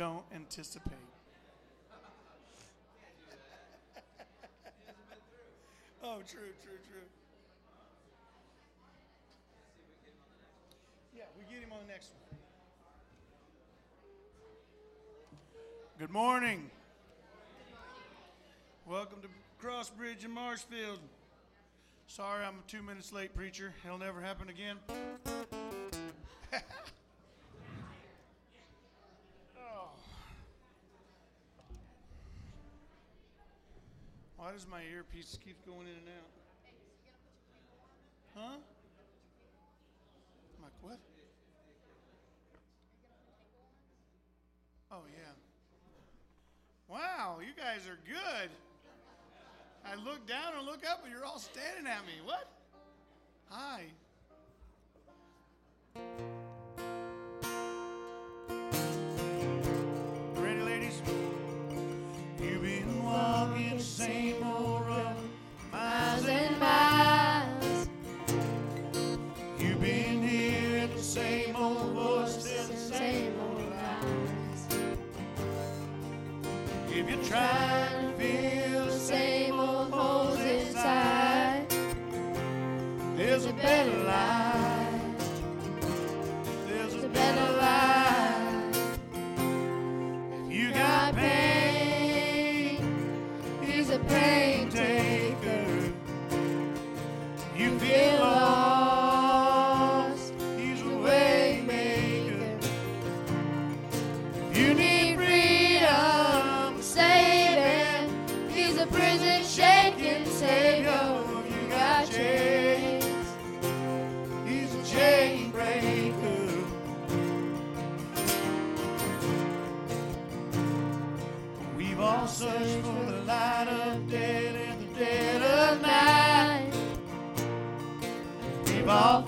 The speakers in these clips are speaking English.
don't anticipate. oh, true, true, true. Yeah, we get him on the next one. Good morning. Welcome to Crossbridge in Marshfield. Sorry I'm two minutes late, preacher. It'll never happen again. Oh, Why does my earpiece keep going in and out? Huh? I'm like, what? Oh, yeah. Wow, you guys are good. I look down and look up, and you're all standing at me. What? Hi. Same old road, miles and miles. You've been hearing the same old voice, the same old lies. If you're trying of in the dead of night. We've all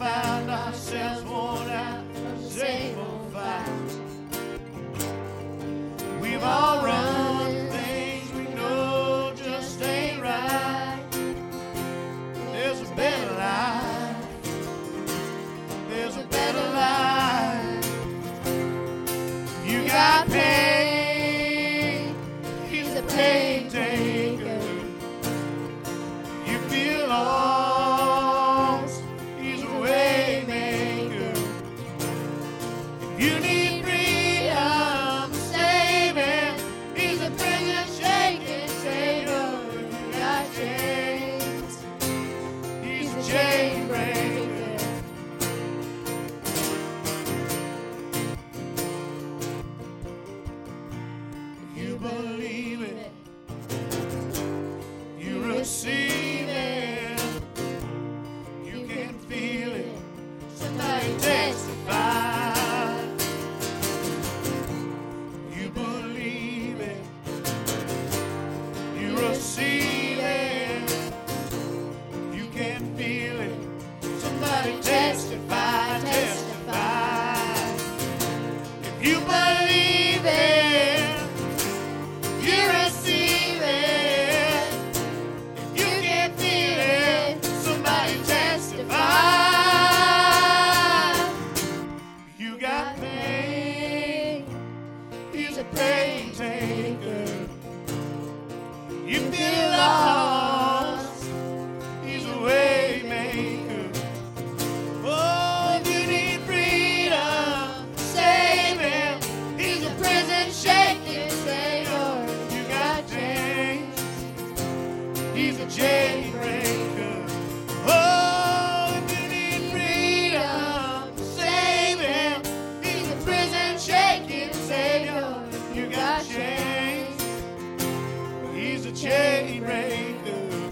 chain breaker.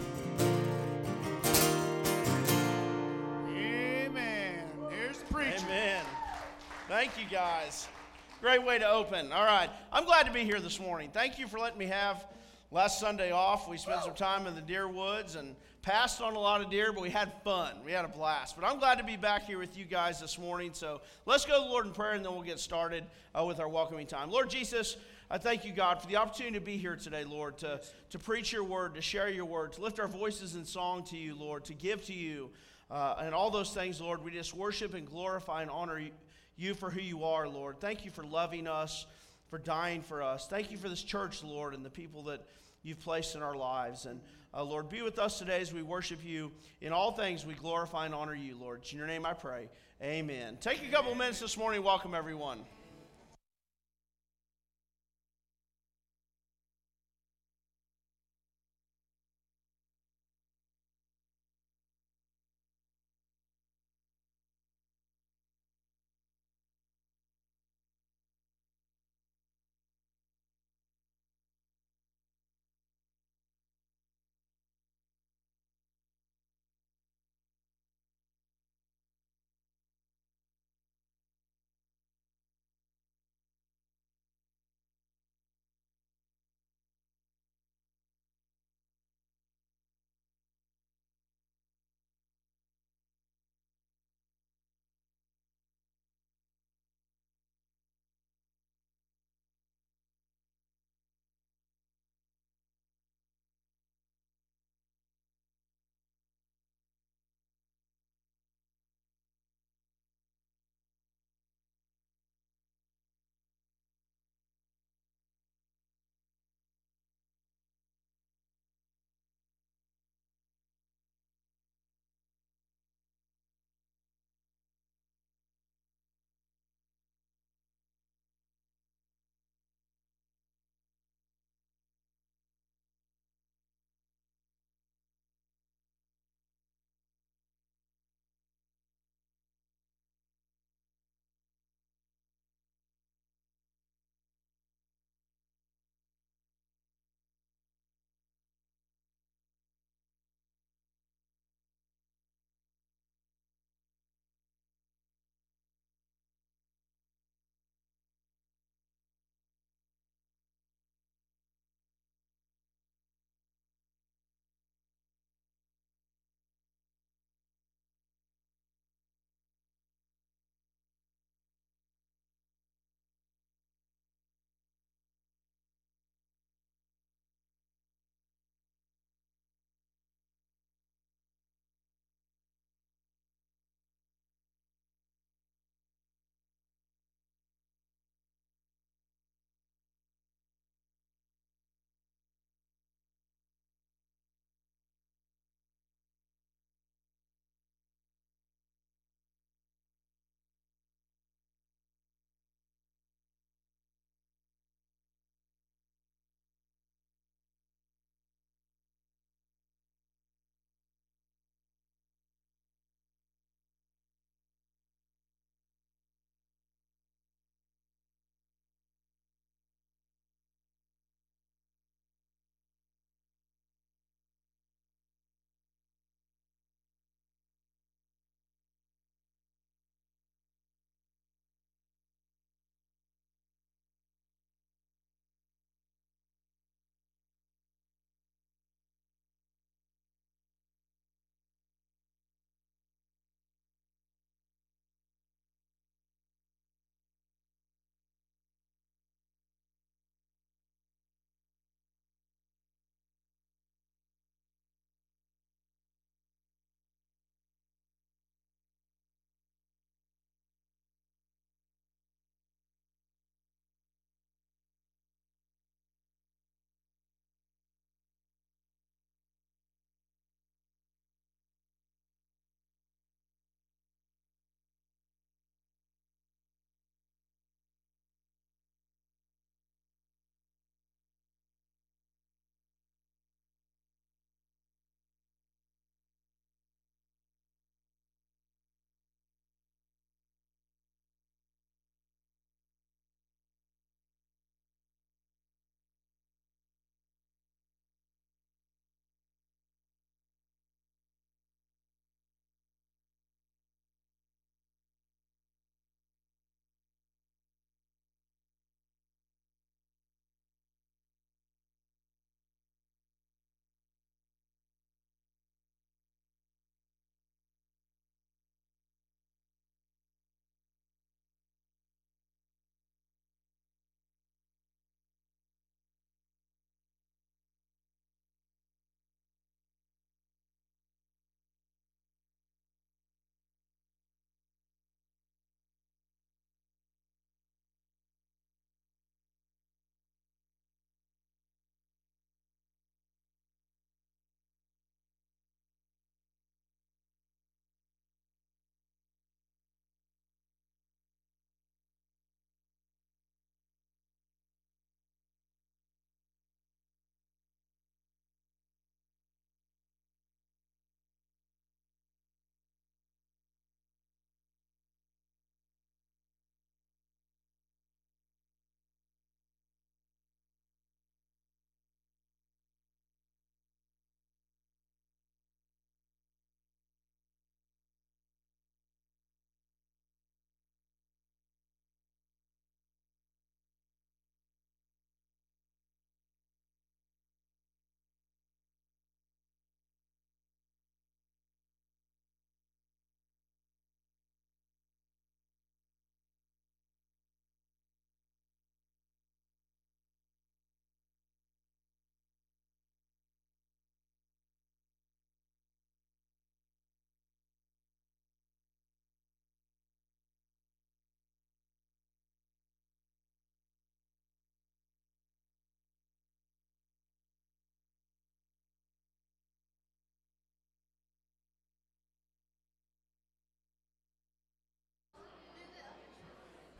Amen. Here's the preacher. Amen. Thank you, guys. Great way to open. All right. I'm glad to be here this morning. Thank you for letting me have last Sunday off. We spent some time in the deer woods and passed on a lot of deer, but we had fun. We had a blast. But I'm glad to be back here with you guys this morning. So let's go to the Lord in prayer and then we'll get started uh, with our welcoming time. Lord Jesus, I thank you, God, for the opportunity to be here today, Lord, to, to preach your word, to share your word, to lift our voices in song to you, Lord, to give to you. Uh, and all those things, Lord, we just worship and glorify and honor you, for who you are, Lord. Thank you for loving us. for dying for us. Thank you for this church, Lord, and the people that you've placed in our lives. And uh, Lord, be with us today as we worship you. In all things, we glorify and honor you, Lord. In your name I pray. Amen. Take a couple minutes this morning. Welcome, everyone.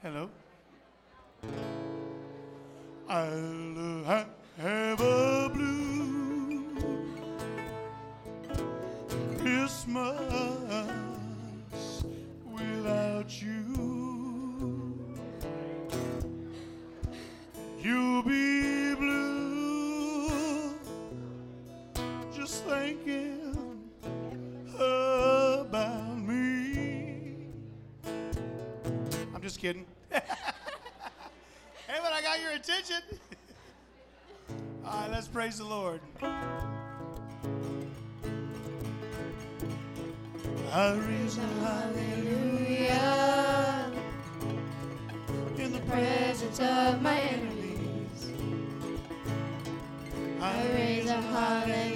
Hello? I'll have a blue Christmas. Kidding. hey, but I got your attention. All right, let's praise the Lord. I raise a hallelujah in the presence of my enemies. I raise a hallelujah.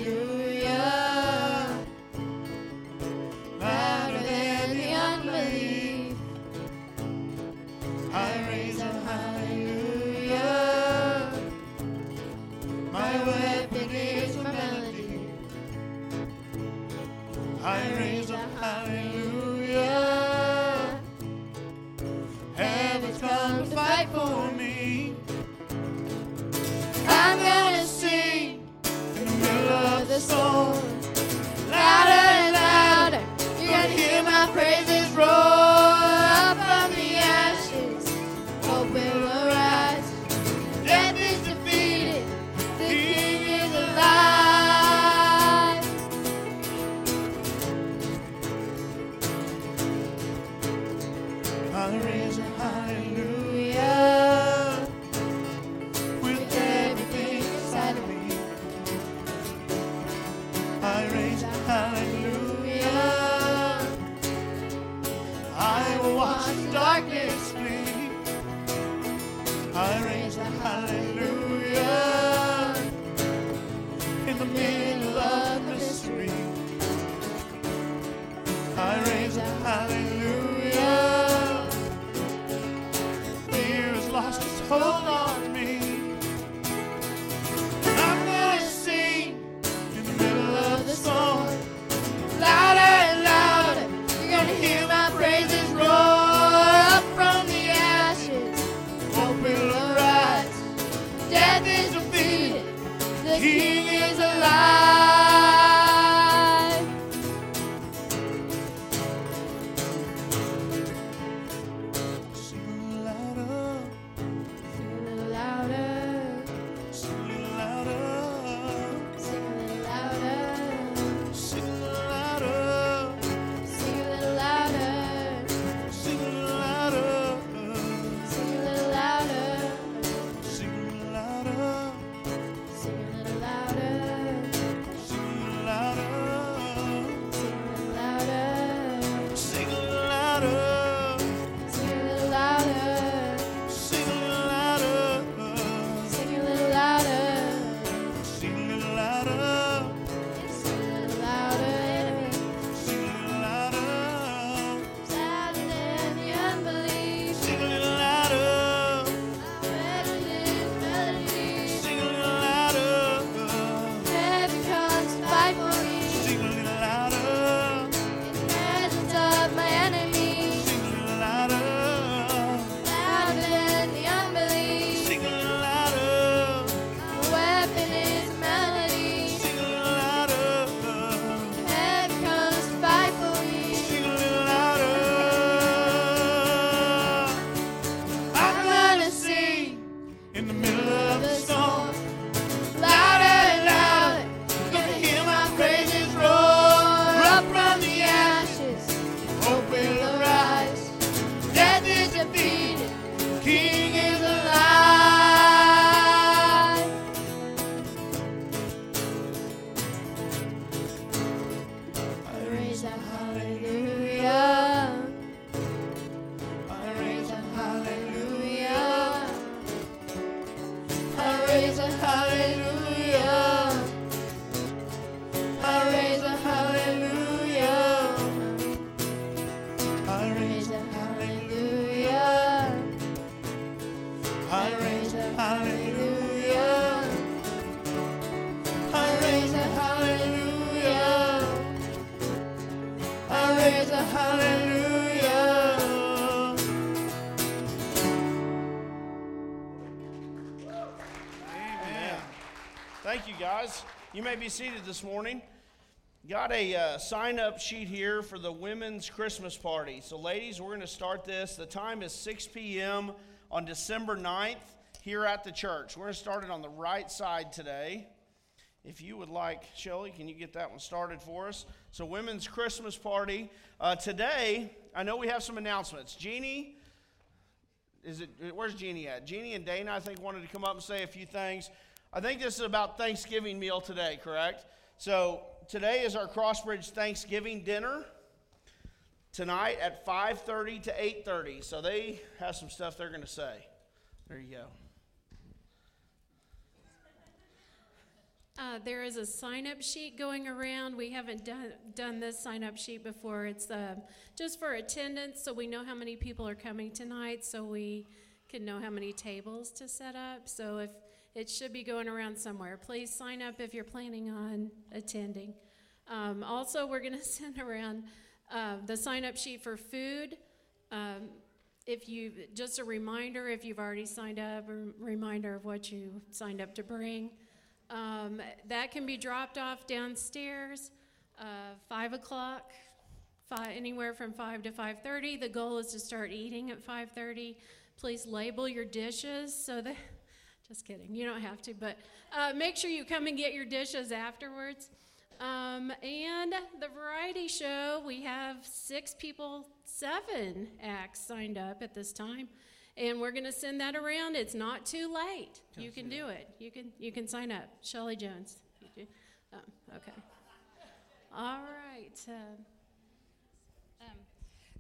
Hallelujah. You may be seated this morning. Got a uh, sign up sheet here for the women's Christmas party. So, ladies, we're going to start this. The time is 6 p.m. on December 9th here at the church. We're going to start it on the right side today. If you would like, Shelly, can you get that one started for us? So, women's Christmas party. Uh, today, I know we have some announcements. Jeannie, is it, where's Jeannie at? Jeannie and Dana, I think, wanted to come up and say a few things. I think this is about Thanksgiving meal today, correct? So, today is our Crossbridge Thanksgiving dinner tonight at 5:30 to 8:30. So they have some stuff they're going to say. There you go. Uh, there is a sign-up sheet going around. We haven't done, done this sign-up sheet before. It's uh, just for attendance, so we know how many people are coming tonight, so we can know how many tables to set up. So if it should be going around somewhere, please sign up if you're planning on attending. Um, also, we're going to send around uh, the sign-up sheet for food. Um, if you just a reminder, if you've already signed up, a reminder of what you signed up to bring. Um, that can be dropped off downstairs, uh, five o'clock, five, anywhere from five to five thirty. The goal is to start eating at five thirty. Please label your dishes so that. Just kidding, you don't have to, but uh, make sure you come and get your dishes afterwards. Um, and the variety show, we have six people, seven acts signed up at this time and we're going to send that around. It's not too late. You can do it. You can you can sign up. Shelly Jones. Um, okay. All right. Uh, um,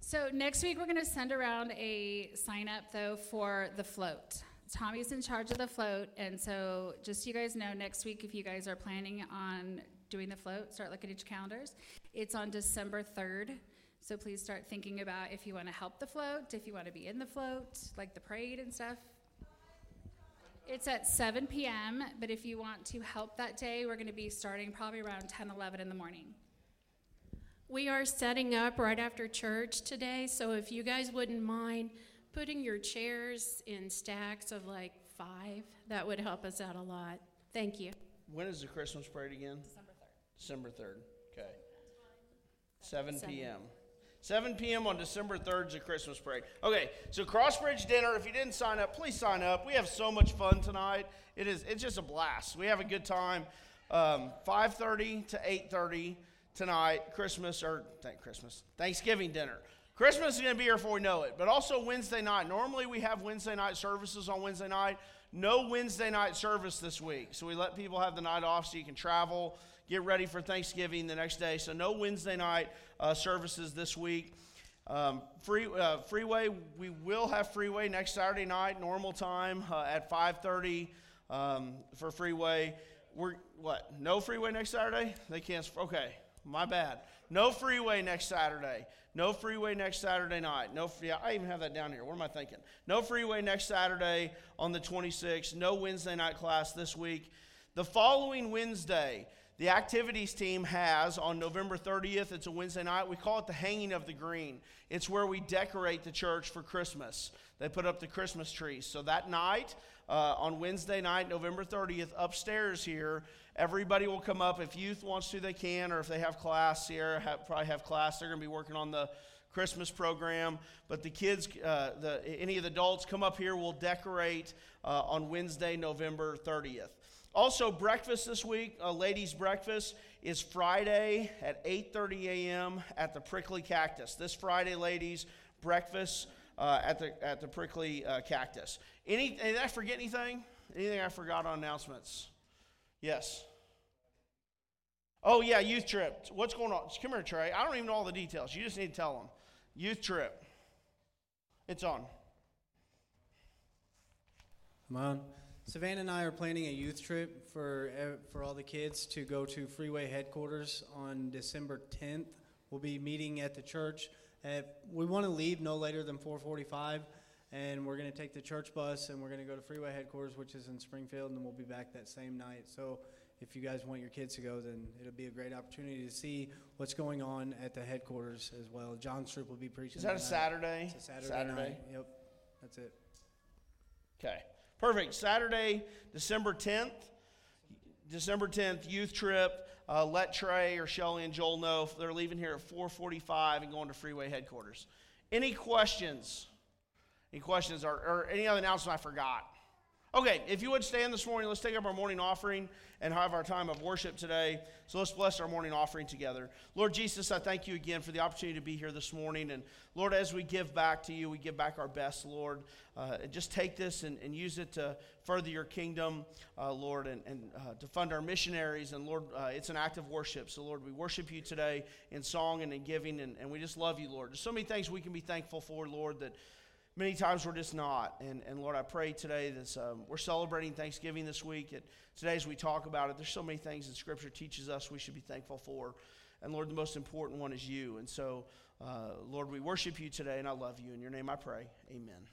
so next week we're going to send around a sign up though for the float. Tommy's in charge of the float, and so just so you guys know, next week if you guys are planning on doing the float, start looking at your calendars. It's on December third. So please start thinking about if you want to help the float, if you want to be in the float, like the parade and stuff. It's at 7 p.m., but if you want to help that day, we're going to be starting probably around 10, 11 in the morning. We are setting up right after church today, so if you guys wouldn't mind putting your chairs in stacks of like five, that would help us out a lot. Thank you. When is the Christmas parade again? December 3rd. December 3rd. Okay. 7 p.m. 7 p.m. on December 3rd is a Christmas parade. Okay, so Crossbridge dinner. If you didn't sign up, please sign up. We have so much fun tonight. It is it's just a blast. We have a good time. Um, 5:30 to 8:30 tonight. Christmas or thank Christmas Thanksgiving dinner. Christmas is going to be here before we know it. But also Wednesday night. Normally we have Wednesday night services on Wednesday night. No Wednesday night service this week. So we let people have the night off so you can travel get ready for Thanksgiving the next day. So no Wednesday night uh, services this week. Um, free uh, freeway, we will have freeway next Saturday night, normal time uh, at 5:30 um, for freeway. We're what? No freeway next Saturday? They can't. Okay, my bad. No freeway next Saturday. No freeway next Saturday night. No, yeah, I even have that down here. What am I thinking? No freeway next Saturday on the 26th. No Wednesday night class this week. The following Wednesday, the activities team has on November 30th, it's a Wednesday night, we call it the hanging of the green. It's where we decorate the church for Christmas. They put up the Christmas trees. So that night, uh, on Wednesday night, November 30th, upstairs here, everybody will come up. If youth wants to, they can, or if they have class here, have, probably have class, they're going to be working on the Christmas program. But the kids, uh, the, any of the adults, come up here. We'll decorate uh, on Wednesday, November 30th. Also, breakfast this week, ladies' breakfast, is Friday at 8:30 a.m. at the Prickly Cactus. This Friday, ladies, breakfast uh, at the at the Prickly uh, Cactus. Any? Did I forget anything? Anything I forgot on announcements? Yes. Oh yeah, youth trip. What's going on? Come here, Trey. I don't even know all the details. You just need to tell them. Youth trip. It's on. Come on. Savannah and I are planning a youth trip for for all the kids to go to Freeway headquarters on December 10th. We'll be meeting at the church. At, we want to leave no later than 4:45, and we're going to take the church bus and we're going to go to Freeway headquarters, which is in Springfield, and then we'll be back that same night. So if you guys want your kids to go, then it'll be a great opportunity to see what's going on at the headquarters as well. John Stroop will be preaching. Is that a Saturday? It's a Saturday, Saturday night. Yep, that's it. Okay. Perfect. Saturday, December 10th. December 10th, youth trip. Uh, let Trey or Shelly and Joel know if they're leaving here at 4:45 and going to Freeway headquarters. Any questions? Any questions or, or any other announcement I forgot? Okay, if you would stand this morning, let's take up our morning offering and have our time of worship today. So let's bless our morning offering together. Lord Jesus, I thank you again for the opportunity to be here this morning. And Lord, as we give back to you, we give back our best, Lord. Uh, and just take this and, and, use it to further your kingdom, uh, Lord, and, and uh, to fund our missionaries. And Lord, uh, it's an act of worship. So, Lord, we worship you today in song and in giving. And, and we just love you, Lord. There's so many things we can be thankful for, Lord, that many times we're just not. And, and Lord, I pray today that um, we're celebrating Thanksgiving this week. And today, as we talk about it, there's so many things that Scripture teaches us we should be thankful for. And Lord, the most important one is you. And so, uh, Lord, we worship you today, and I love you. In your name I pray. Amen.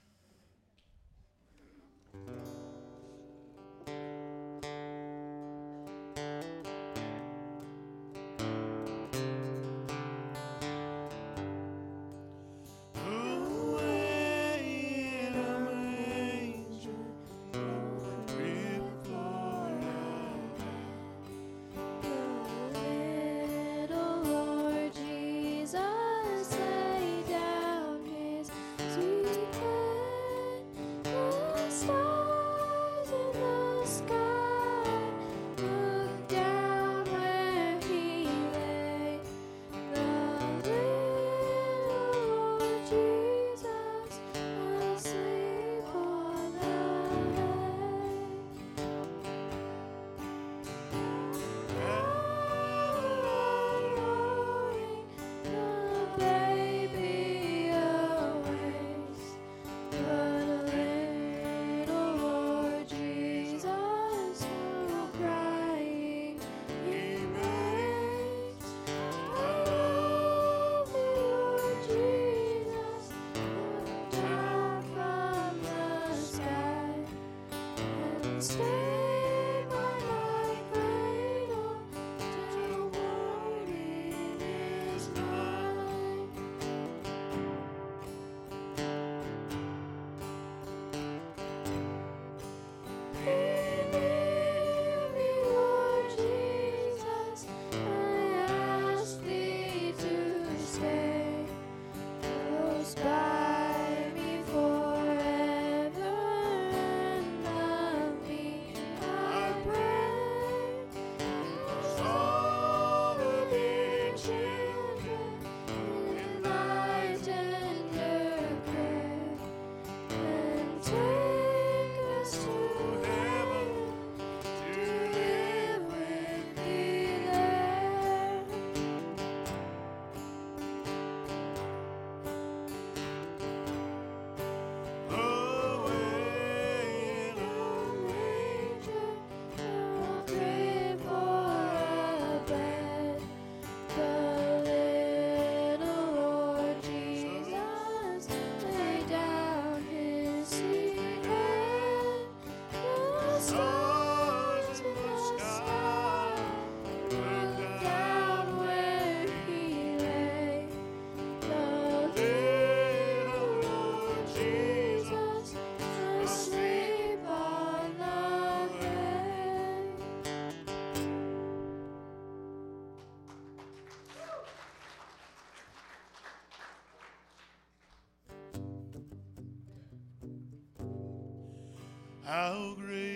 How great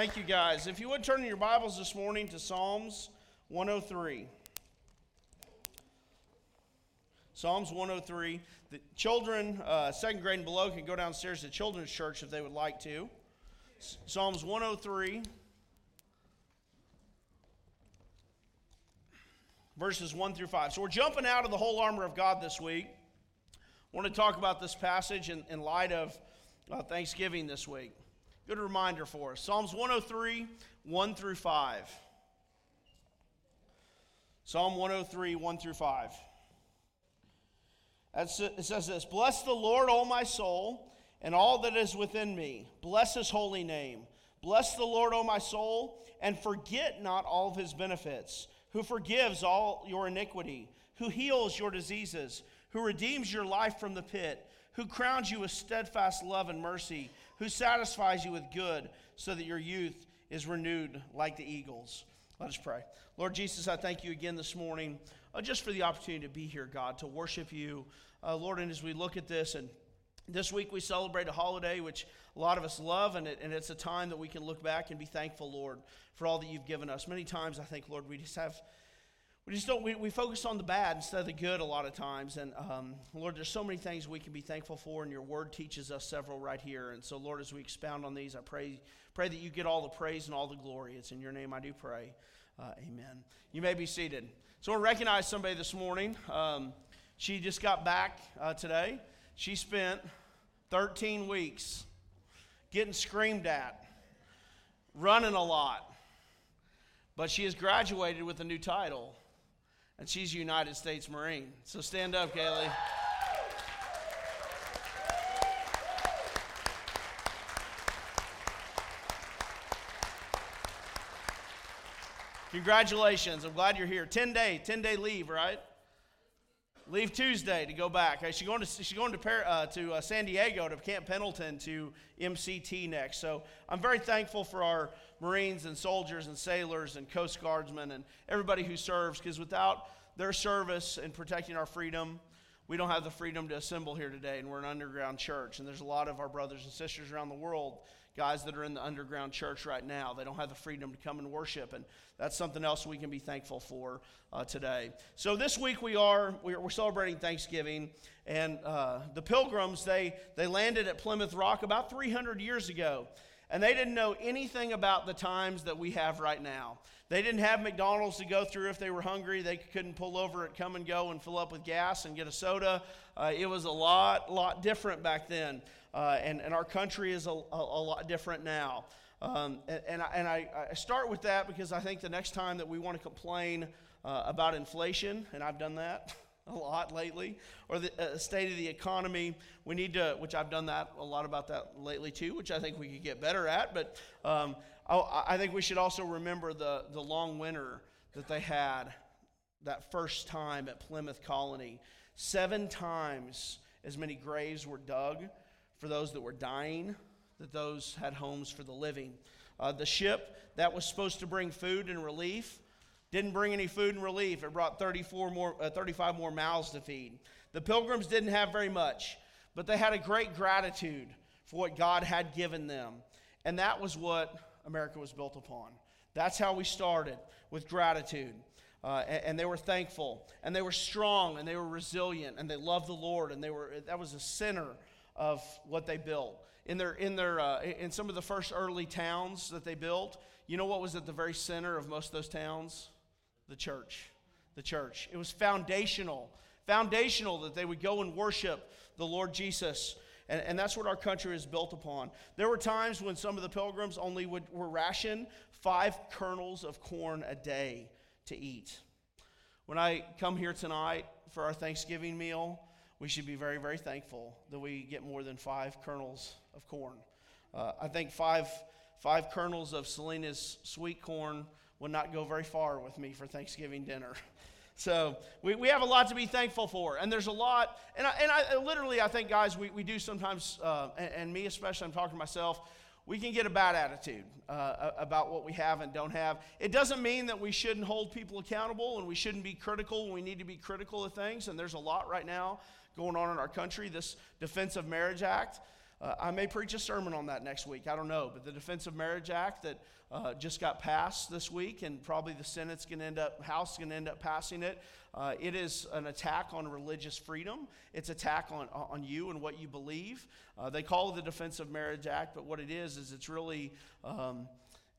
Thank you, guys. If you would turn in your Bibles this morning to Psalms 103. Psalms 103. The children, uh, second grade and below, can go downstairs to Children's Church if they would like to. S- Psalms 103, verses 1 through 5. So we're jumping out of the whole armor of God this week. I want to talk about this passage in, in light of uh, Thanksgiving this week. Good reminder for us. Psalms 103, 1 through 5. Psalm 103, 1 through 5. That's- It says this Bless the Lord, O my soul, and all that is within me. Bless his holy name. Bless the Lord, O my soul, and forget not all of his benefits, who forgives all your iniquity, who heals your diseases, who redeems your life from the pit, who crowns you with steadfast love and mercy, who satisfies you with good, so that your youth is renewed like the eagles. Let us pray. Lord Jesus, I thank you again this morning uh, just for the opportunity to be here, God, to worship you. Uh, Lord, and as we look at this, and this week we celebrate a holiday which a lot of us love, and, it, and it's a time that we can look back and be thankful, Lord, for all that you've given us. Many times I think, Lord, we just have. We just don't, we, we focus on the bad instead of the good a lot of times. And um, Lord, there's so many things we can be thankful for, and your word teaches us several right here. And so, Lord, as we expound on these, I pray, Pray that you get all the praise and all the glory. It's in your name I do pray. Uh, amen. You may be seated. So I recognize somebody this morning. Um, she just got back uh, today. She spent 13 weeks getting screamed at, running a lot. But she has graduated with a new title, and she's a United States Marine. So stand up, Kaylee. Congratulations. I'm glad you're here. 10 day, 10 day leave, right? Leave Tuesday to go back. She's going to, she's going to, uh, to uh, San Diego to Camp Pendleton to MCT next. So I'm very thankful for our Marines and soldiers and sailors and Coast Guardsmen and everybody who serves because without their service in protecting our freedom, we don't have the freedom to assemble here today. And we're an underground church. And there's a lot of our brothers and sisters around the world guys that are in the underground church right now. They don't have the freedom to come and worship, and that's something else we can be thankful for uh, today. So this week we are we're, we're celebrating Thanksgiving, and uh, the Pilgrims they they landed at Plymouth Rock about 300 years ago. And they didn't know anything about the times that we have right now. They didn't have McDonald's to go through if they were hungry. They couldn't pull over at Kum & Go and fill up with gas and get a soda. Uh, it was a lot, lot different back then. Uh, and, and our country is a, a, a lot different now. Um, and, and, I, and I, I, start with that because I think the next time that we want to complain uh, about inflation, and I've done that a lot lately, or the uh, state of the economy, we need to, which I've done that a lot about that lately too, which I think we could get better at. But um, I, I think we should also remember the, the long winter that they had that first time at Plymouth Colony. Seven times as many graves were dug for those that were dying, that those had homes for the living. Uh, the ship that was supposed to bring food and relief didn't bring any food and relief. It brought 34 more, uh, 35 more mouths to feed. The pilgrims didn't have very much, but they had a great gratitude for what God had given them. And that was what America was built upon. That's how we started with gratitude. Uh, and, and, they were thankful, and they were strong, and they were resilient, and they loved the Lord, and they were that was a center of what they built. In, their, in, their, uh, in some of the first early towns that they built, you know what was at the very center of most of those towns? The church. The church. It was foundational. Foundational that they would go and worship the Lord Jesus. And, and, that's what our country is built upon. There were times when some of the pilgrims only would, were rationed five kernels of corn a day to eat. When I come here tonight for our Thanksgiving meal, we should be very, very thankful that we get more than five kernels of corn. Uh, I think five, five kernels of Selena's sweet corn would not go very far with me for Thanksgiving dinner. So we, we have a lot to be thankful for. And there's a lot, and I, and I literally, I think, guys, we, we do sometimes, uh, and, and, me especially, I'm talking to myself, we can get a bad attitude uh, about what we have and don't have. It doesn't mean that we shouldn't hold people accountable and we shouldn't be critical we need to be critical of things. And there's a lot right now going on in our country, this Defense of Marriage Act. Uh, I may preach a sermon on that next week. I don't know. But the Defense of Marriage Act that uh, just got passed this week, and probably the Senate's going to end up, House going to end up passing it. Uh, it is an attack on religious freedom. It's attack on, on you and what you believe. Uh, they call it the Defense of Marriage Act, but what it is is it's really um,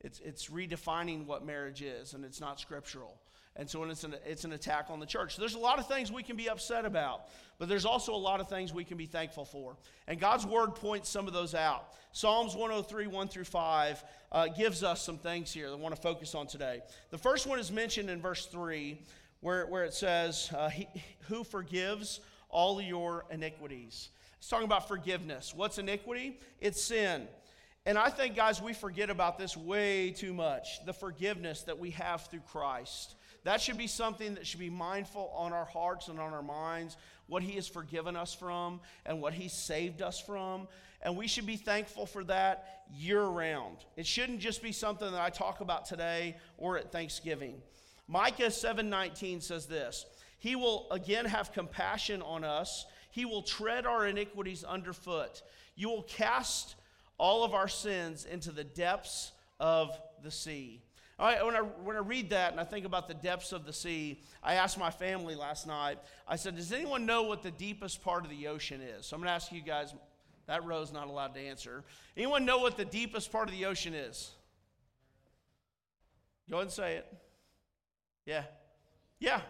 it's, it's redefining what marriage is, and it's not scriptural. And so it's an, it's an attack on the church. There's a lot of things we can be upset about, but there's also a lot of things we can be thankful for. And God's word points some of those out. Psalms 103, 1 through 5, uh, gives us some things here that I want to focus on today. The first one is mentioned in verse 3, where, where it says, uh, he, Who forgives all your iniquities? It's talking about forgiveness. What's iniquity? It's sin. And I think, guys, we forget about this way too much the forgiveness that we have through Christ. That should be something that should be mindful on our hearts and on our minds, what He has forgiven us from and what He saved us from. And we should be thankful for that year round. It shouldn't just be something that I talk about today or at Thanksgiving. Micah 7:19 says this, He will again have compassion on us. He will tread our iniquities underfoot. You will cast all of our sins into the depths of the sea. I, when, I, when I read that and I think about the depths of the sea, I asked my family last night, I said, Does anyone know what the deepest part of the ocean is? So I'm going to ask you guys That row's not allowed to answer. Anyone know what the deepest part of the ocean is? Go ahead and say it. Yeah. Yeah.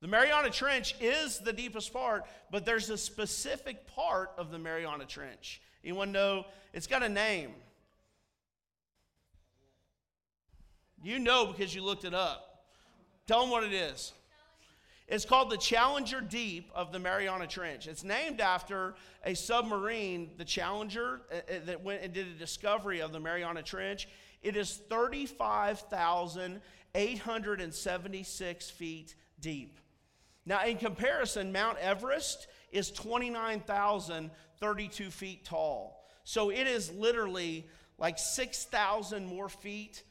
The Mariana Trench is the deepest part, but there's a specific part of the Mariana Trench. Anyone know? It's got a name. You know because you looked it up. Tell them what it is. It's called the Challenger Deep of the Mariana Trench. It's named after a submarine, the Challenger, uh, uh, that went and did a discovery of the Mariana Trench. It is 35,876 feet deep. Now, in comparison, Mount Everest is 29,032 feet tall. So it is literally like 6,000 more feet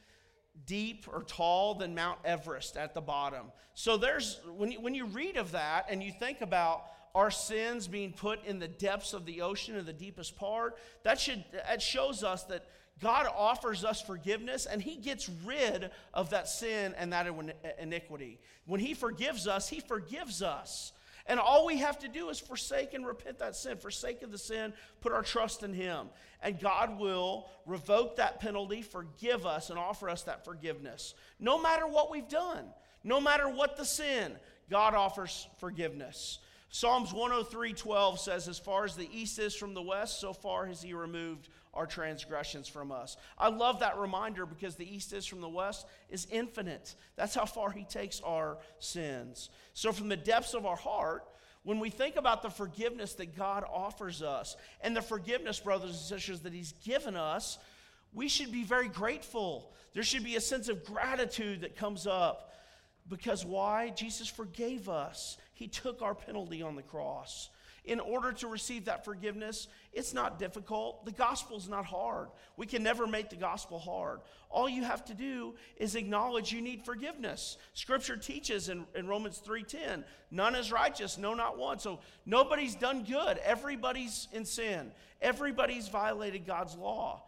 deep or tall than Mount Everest at the bottom. So there's when you, when you read of that and you think about our sins being put in the depths of the ocean in the deepest part, that should that shows us that God offers us forgiveness and he gets rid of that sin and that iniquity. When he forgives us, he forgives us. And all we have to do is forsake and repent that sin, forsake of the sin, put our trust in Him. And God will revoke that penalty, forgive us, and offer us that forgiveness. No matter what we've done, no matter what the sin, God offers forgiveness. Psalms 103 12 says, As far as the east is from the west, so far has He removed our transgressions from us. I love that reminder because the east is from the west is infinite. That's how far he takes our sins. So, from the depths of our heart, when we think about the forgiveness that God offers us and the forgiveness, brothers and sisters, that he's given us, we should be very grateful. There should be a sense of gratitude that comes up. Because why? Jesus forgave us. He took our penalty on the cross in order to receive that forgiveness, it's not difficult. The gospel's not hard. We can never make the gospel hard. All you have to do is acknowledge you need forgiveness. Scripture teaches in, in Romans 3:10, none is righteous, no not one. So nobody's done good. Everybody's in sin. Everybody's violated God's law.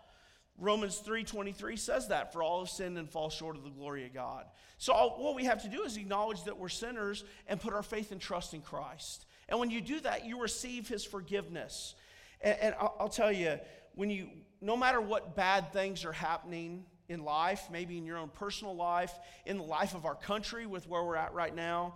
Romans 3:23 says that for all have sinned and fall short of the glory of God. So all, what we have to do is acknowledge that we're sinners and put our faith and trust in Christ. And when you do that, you receive his forgiveness. And, and I'll, I'll tell you, when you, no matter what bad things are happening in life, maybe in your own personal life, in the life of our country with where we're at right now,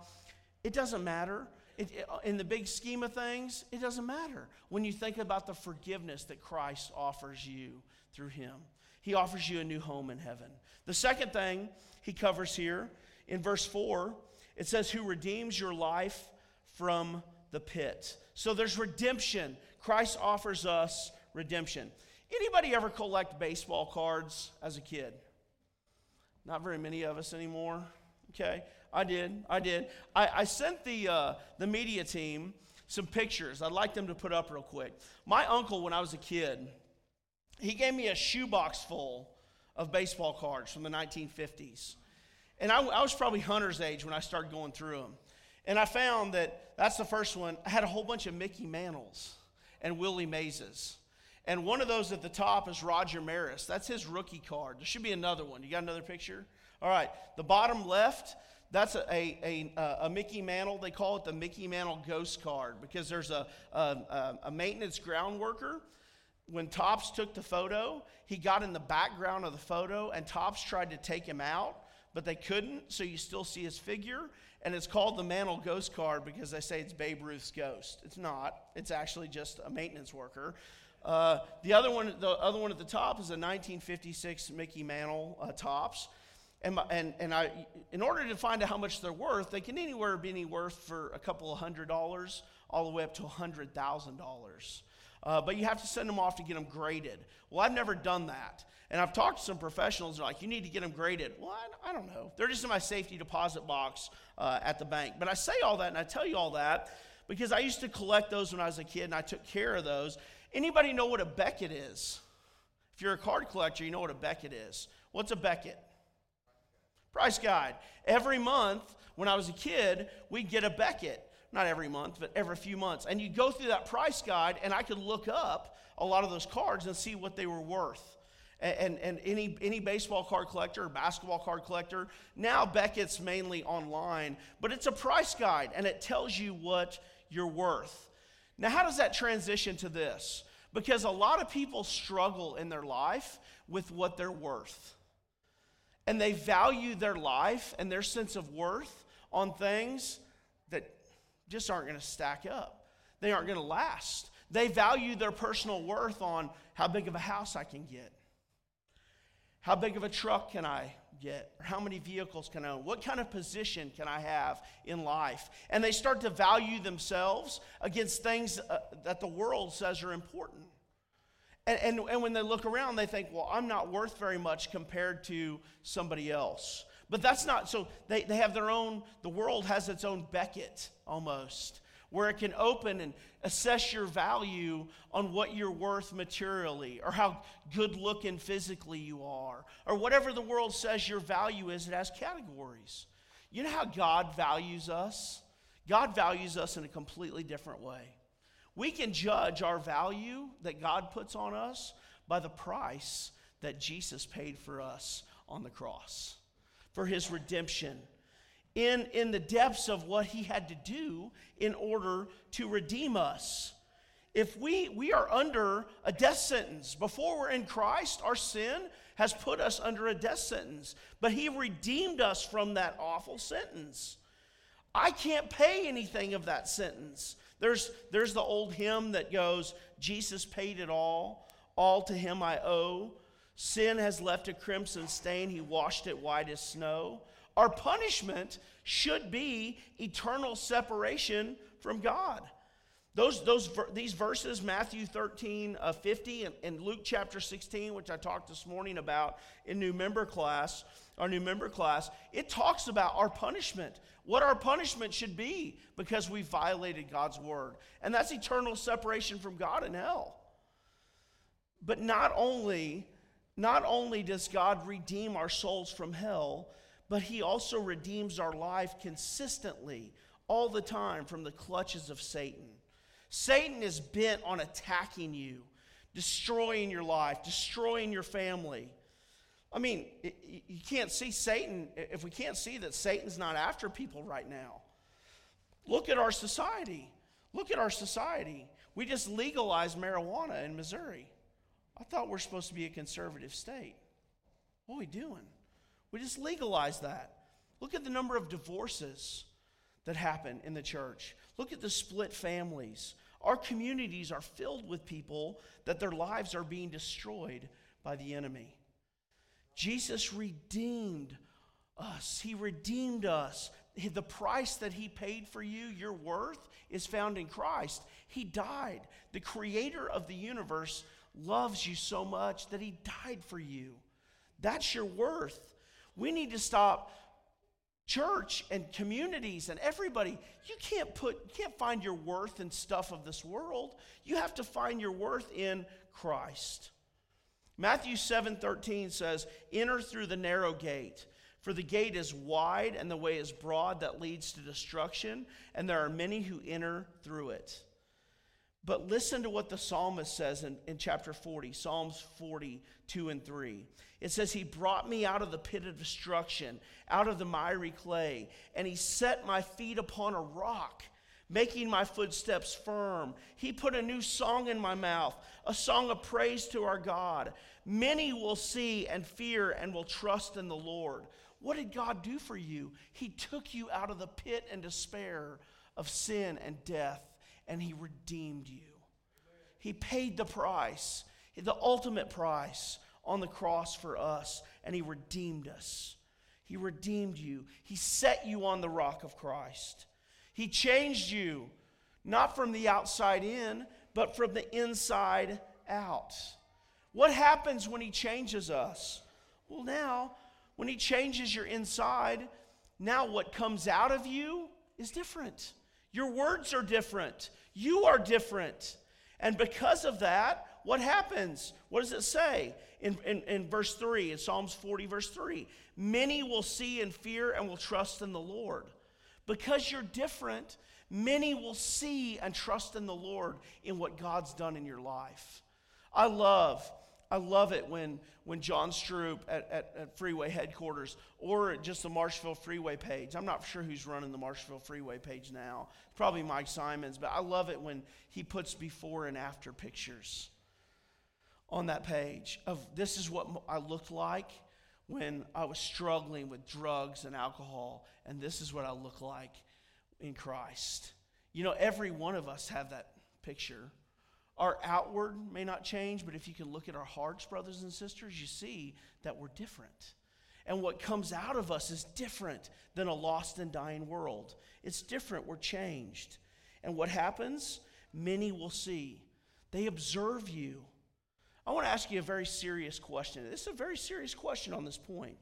it doesn't matter. It, it, in the big scheme of things, it doesn't matter when you think about the forgiveness that Christ offers you through Him. He offers you a new home in heaven. The second thing he covers here in verse 4, it says, Who redeems your life from the pit. So there's redemption. Christ offers us redemption. Anybody ever collect baseball cards as a kid? Not very many of us anymore. Okay, I did. I did. I, I sent the uh, the media team some pictures. I'd like them to put up real quick. My uncle, when I was a kid, he gave me a shoebox full of baseball cards from the 1950s, and I, I was probably Hunter's age when I started going through them. And I found that that's the first one. I had a whole bunch of Mickey Mantles and Willie Mayses. And one of those at the top is Roger Maris. That's his rookie card. There should be another one. You got another picture? All right. The bottom left, that's a, a, a, uh, a Mickey Mantle. They call it the Mickey Mantle Ghost card because there's a, a, a maintenance ground worker. When Topps took the photo, he got in the background of the photo, and Topps tried to take him out, but they couldn't, so you still see his figure and it's called the Mantle Ghost card because they say it's Babe Ruth's ghost. It's not. It's actually just a maintenance worker. Uh, the other one, the other one at the top is a 1956 Mickey Mantle uh, Topps. And, and, and I, in order to find out how much they're worth, they can anywhere be any worth for a couple of hundred dollars all the way up to a hundred thousand dollars. Uh, but you have to send them off to get them graded. Well, I've never done that. And I've talked to some professionals, they're like, you need to get them graded. Well, I, I don't know. They're just in my safety deposit box uh, at the bank. But I say all that and I tell you all that because I used to collect those when I was a kid and I took care of those. Anybody know what a Beckett is? If you're a card collector, you know what a Beckett is. What's a Beckett? Price guide. Every month when I was a kid, we'd get a Beckett. Not every month, but every few months. And you go through that price guide, and I could look up a lot of those cards and see what they were worth and, and any, any baseball card collector or basketball card collector, now Beckett's mainly online, but it's a price guide and it tells you what you're worth. Now, how does that transition to this? Because a lot of people struggle in their life with what they're worth. And they value their life and their sense of worth on things just aren't going to stack up. They aren't going to last. They value their personal worth on how big of a house I can get, how big of a truck can I get, or how many vehicles can I own, what kind of position can I have in life. And they start to value themselves against things uh, that the world says are important. And, and, and when they look around, they think, well, I'm not worth very much compared to somebody else. But that's not, so they, they have their own, the world has its own Beckett almost, where it can open and assess your value on what you're worth materially, or how good looking physically you are, or whatever the world says your value is, it has categories. You know how God values us? God values us in a completely different way. We can judge our value that God puts on us by the price that Jesus paid for us on the cross, for his redemption, in, in the depths of what he had to do in order to redeem us. If we, we are under a death sentence, before we're in Christ, our sin has put us under a death sentence, but he redeemed us from that awful sentence. I can't pay anything of that sentence. There's, there's the old hymn that goes, Jesus paid it all, all to him I owe. Sin has left a crimson stain, he washed it white as snow. Our punishment should be eternal separation from God. Those, those, these verses, Matthew 13, uh, 50, and, and Luke chapter 16, which I talked this morning about in new member class, our new member class, it talks about our punishment, what our punishment should be because we violated God's word. And that's eternal separation from God in hell. But not only, not only does God redeem our souls from hell, but he also redeems our life consistently all the time from the clutches of Satan. Satan is bent on attacking you, destroying your life, destroying your family. I mean, you can't see Satan, if we can't see that Satan's not after people right now. Look at our society. Look at our society. We just legalized marijuana in Missouri. I thought we're supposed to be a conservative state. What are we doing? We just legalized that. Look at the number of divorces that happen in the church. Look at the split families. Our communities are filled with people that their lives are being destroyed by the enemy. Jesus redeemed us. He redeemed us. The price that He paid for you, your worth, is found in Christ. He died. The creator of the universe loves you so much that He died for you. That's your worth. We need to stop church and communities and everybody you can't put you can't find your worth in stuff of this world you have to find your worth in christ Matthew 7 13 says, Enter through the narrow gate, for the gate is wide and the way is broad that leads to destruction, and there are many who enter through it. But listen to what the psalmist says in, in chapter 40, Psalms 42 and 3. It says, He brought me out of the pit of destruction, out of the miry clay, and He set my feet upon a rock making my footsteps firm. He put a new song in my mouth, a song of praise to our God. Many will see and fear and will trust in the Lord. What did God do for you? He took you out of the pit and despair of sin and death, and He redeemed you. He paid the price, the ultimate price on the cross for us, and He redeemed us. He redeemed you. He set you on the rock of Christ. He changed you, not from the outside in, but from the inside out. What happens when He changes us? Well, now, when He changes your inside, now what comes out of you is different. Your words are different. You are different. And because of that, what happens? What does it say in, in, in, verse 3, in Psalms 40, verse 3? Many will see and fear and will trust in the Lord. Because you're different, many will see and trust in the Lord in what God's done in your life. I love, I love it when, when John Stroop at, at, at, Freeway headquarters or just the Marshfield Freeway page. I'm not sure who's running the Marshfield Freeway page now. It's Probably Mike Simons, but I love it when he puts before and after pictures on that page of this is what I looked like when I was struggling with drugs and alcohol, and this is what I look like in Christ. You know, every one of us have that picture. Our outward may not change, but if you can look at our hearts, brothers and sisters, you see that we're different. And what comes out of us is different than a lost and dying world. It's different. We're changed. And what happens? Many will see. They observe you. I want to ask you a very serious question. This is a very serious question on this point.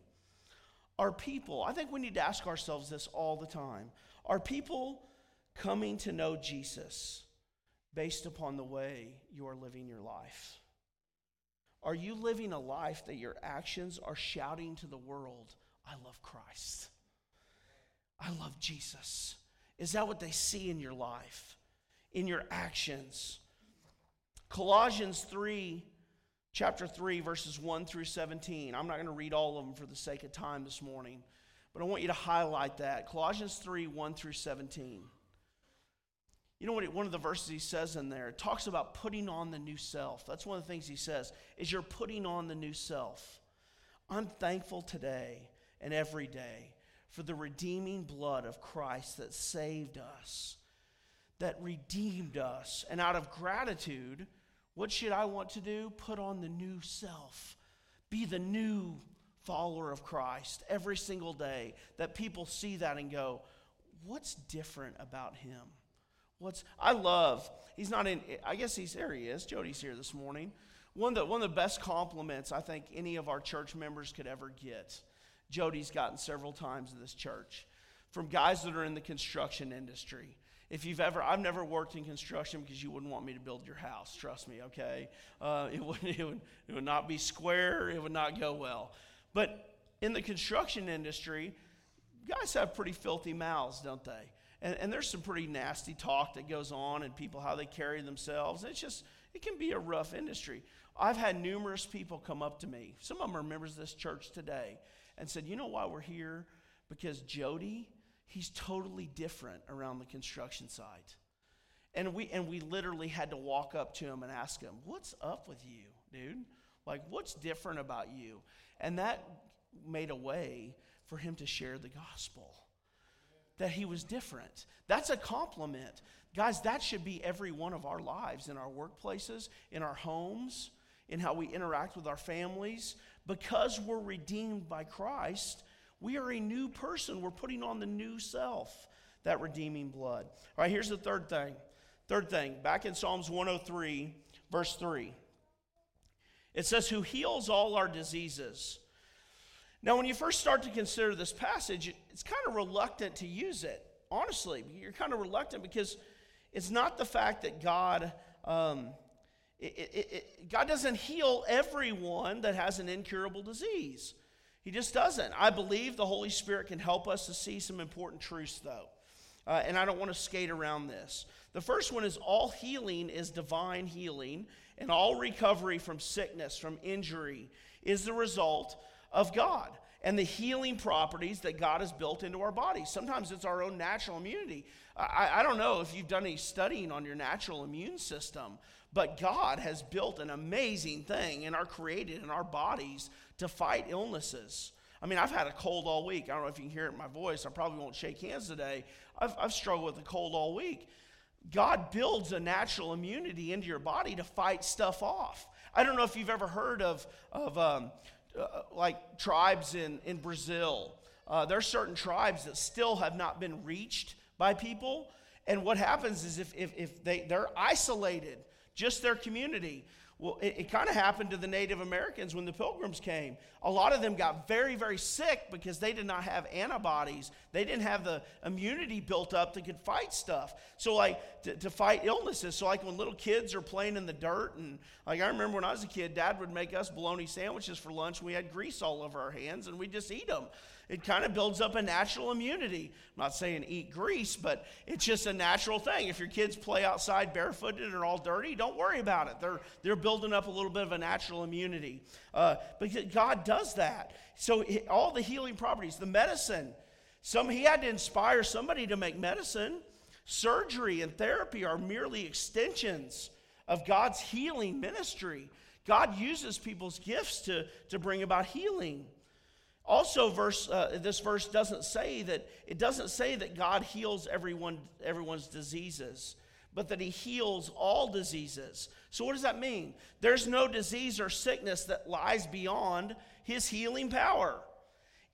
Are people, I think we need to ask ourselves this all the time, are people coming to know Jesus based upon the way you are living your life? Are you living a life that your actions are shouting to the world, I love Christ? I love Jesus. Is that what they see in your life, in your actions? Colossians 3, chapter 3, verses 1 through 17. I'm not going to read all of them for the sake of time this morning, but I want you to highlight that. Colossians 3, 1 through 17. You know what one of the verses he says in there? Talks about putting on the new self. That's one of the things he says is you're putting on the new self. I'm thankful today and every day for the redeeming blood of Christ that saved us, that redeemed us. And out of gratitude, what should I want to do? Put on the new self. Be the new follower of Christ every single day that people see that and go, what's different about him? What's I love, he's not in I guess he's there he is. Jody's here this morning. One of the one of the best compliments I think any of our church members could ever get. Jody's gotten several times in this church from guys that are in the construction industry. If you've ever, I've never worked in construction because you wouldn't want me to build your house. Trust me, okay? Uh, it, would, it, would, it would not be square. It would not go well. But in the construction industry, guys have pretty filthy mouths, don't they? And, and there's some pretty nasty talk that goes on and people how they carry themselves. It's just, it can be a rough industry. I've had numerous people come up to me. Some of them are members of this church today and said, You know why we're here? Because Jody, he's totally different around the construction site. And we, and we literally had to walk up to him and ask him, What's up with you, dude? Like, what's different about you? And that made a way for him to share the gospel that he was different. That's a compliment. Guys, that should be every one of our lives in our workplaces, in our homes, in how we interact with our families. Because we're redeemed by Christ, we are a new person. We're putting on the new self, that redeeming blood. All right, here's the third thing. Third thing, back in Psalms 103, verse 3, it says, Who heals all our diseases now, when you first start to consider this passage, it's kind of reluctant to use it. Honestly, you're kind of reluctant because it's not the fact that God. Um, it, it, it, God doesn't heal everyone that has an incurable disease. He just doesn't. I believe the Holy Spirit can help us to see some important truths, though. Uh, and I don't want to skate around this. The first one is all healing is divine healing, and all recovery from sickness, from injury, is the result of God and the healing properties that God has built into our bodies. Sometimes it's our own natural immunity. I, I, don't know if you've done any studying on your natural immune system, but God has built an amazing thing and are created in our bodies to fight illnesses. I mean, I've had a cold all week. I don't know if you can hear it in my voice. I probably won't shake hands today. I've, I've struggled with a cold all week. God builds a natural immunity into your body to fight stuff off. I don't know if you've ever heard of, of um, uh, like tribes in, in Brazil. Uh, there are certain tribes that still have not been reached by people. And what happens is if, if, if they, they're isolated, just their community, well, it, it kind of happened to the Native Americans when the pilgrims came. A lot of them got very, very sick because they did not have antibodies. They didn't have the immunity built up that could fight stuff. So, like, to, to fight illnesses. So, like, when little kids are playing in the dirt, and like, I remember when I was a kid, dad would make us bologna sandwiches for lunch. We had grease all over our hands, and we'd just eat them it kind of builds up a natural immunity. I'm not saying eat grease, but it's just a natural thing. If your kids play outside barefooted and are all dirty, don't worry about it. They're, they're building up a little bit of a natural immunity. Uh, because God does that. So all the healing properties, the medicine, some he had to inspire somebody to make medicine. Surgery and therapy are merely extensions of God's healing ministry. God uses people's gifts to, to bring about healing. Also, verse uh, this verse doesn't say that it doesn't say that God heals everyone everyone's diseases, but that He heals all diseases. So, what does that mean? There's no disease or sickness that lies beyond His healing power.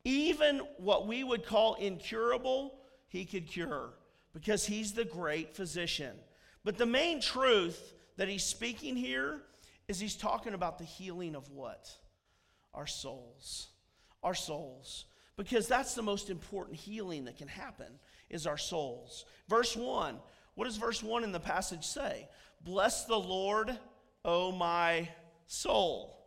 Even what we would call incurable, He could cure because He's the great physician. But the main truth that He's speaking here is He's talking about the healing of what? Our souls our souls. Because that's the most important healing that can happen is our souls. Verse 1 what does verse 1 in the passage say? Bless the lord o my soul.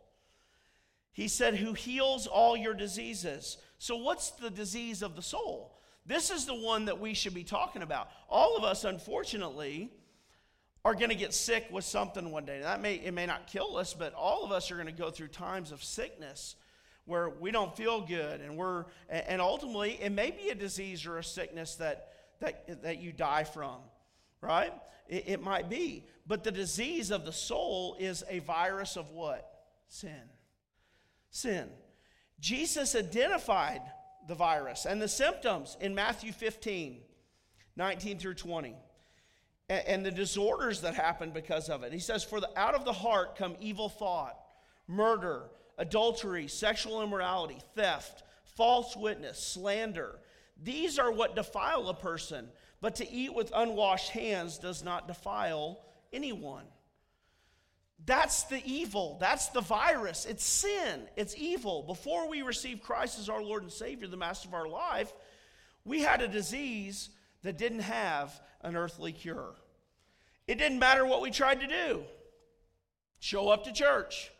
He said who heals all your diseases. So what's the disease of the soul? This is the one that we should be talking about. All of us unfortunately are going to get sick with something one day. That may it may not kill us but all of us are going to go through times of sickness where we don't feel good and we're and ultimately it may be a disease or a sickness that that, that you die from right? It, it might be. But the disease of the soul is a virus of what? Sin. Sin. Jesus identified the virus and the symptoms in matthew 15 19 through 20 and, and the disorders that happen because of it. He says for the out of the heart come evil thought murder adultery, sexual immorality, theft, false witness, slander. These are what defile a person, but to eat with unwashed hands does not defile anyone. That's the evil. That's the virus. It's sin. It's evil. Before we received Christ as our Lord and Savior, the master of our life, we had a disease that didn't have an earthly cure. It didn't matter what we tried to do show up to church,